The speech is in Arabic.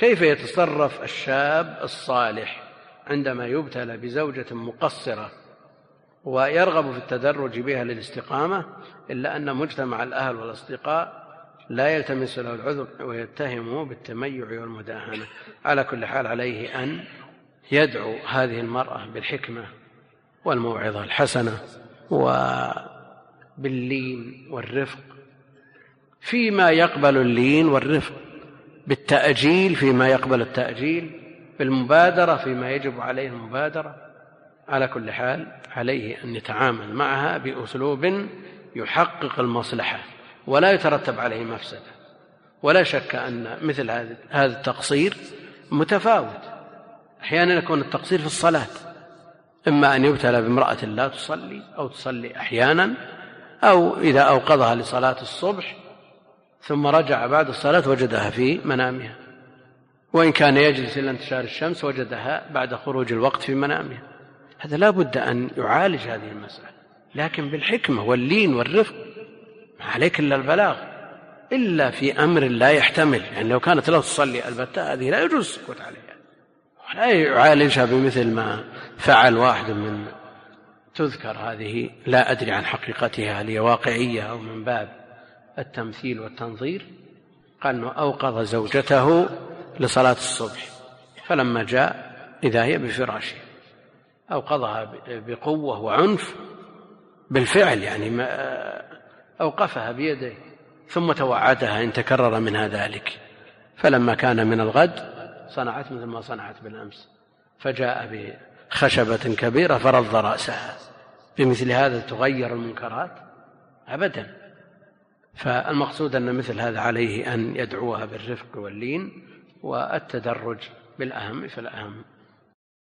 كيف يتصرف الشاب الصالح عندما يبتلى بزوجة مقصرة ويرغب في التدرج بها للاستقامة إلا أن مجتمع الأهل والأصدقاء لا يلتمس له العذر ويتهمه بالتميع والمداهنة. على كل حال عليه أن يدعو هذه المرأة بالحكمة والموعظة الحسنة وباللين والرفق فيما يقبل اللين والرفق. بالتأجيل فيما يقبل التأجيل بالمبادرة فيما يجب عليه المبادرة. على كل حال عليه أن يتعامل معها بأسلوب يحقق المصلحة ولا يترتب عليه مفسدة. ولا شك أن مثل هذا التقصير متفاوت. أحيانا يكون التقصير في الصلاة إما أن يبتلى بامرأة لا تصلي أو تصلي أحيانا أو إذا أوقظها لصلاة الصبح ثم رجع بعد الصلاة وجدها في منامها. وإن كان يجلس إلى انتشار الشمس وجدها بعد خروج الوقت في منامها. هذا لا بد أن يعالج هذه المسألة. لكن بالحكمة واللين والرفق ما عليك إلا البلاغ. إلا في أمر لا يحتمل. يعني لو كانت لا تصلي البتة هذه لا يجوز السكوت عليها. ولا يعالجها بمثل ما فعل واحد من تذكر هذه. لا أدري عن حقيقتها هل هي واقعية أو من باب. التمثيل والتنظير قال أنه أوقظ زوجته لصلاة الصبح فلما جاء إذا هي بفراشها أوقظها بقوة وعنف بالفعل يعني أوقفها بيده ثم توعدها إن تكرر منها ذلك. فلما كان من الغد صنعت مثل ما صنعت بالأمس فجاء بخشبة كبيرة فرض رأسها بمثل هذا تغير المنكرات أبدا. فالمقصود أن مثل هذا عليه أن يدعوها بالرفق واللين والتدرج بالأهم فالأهم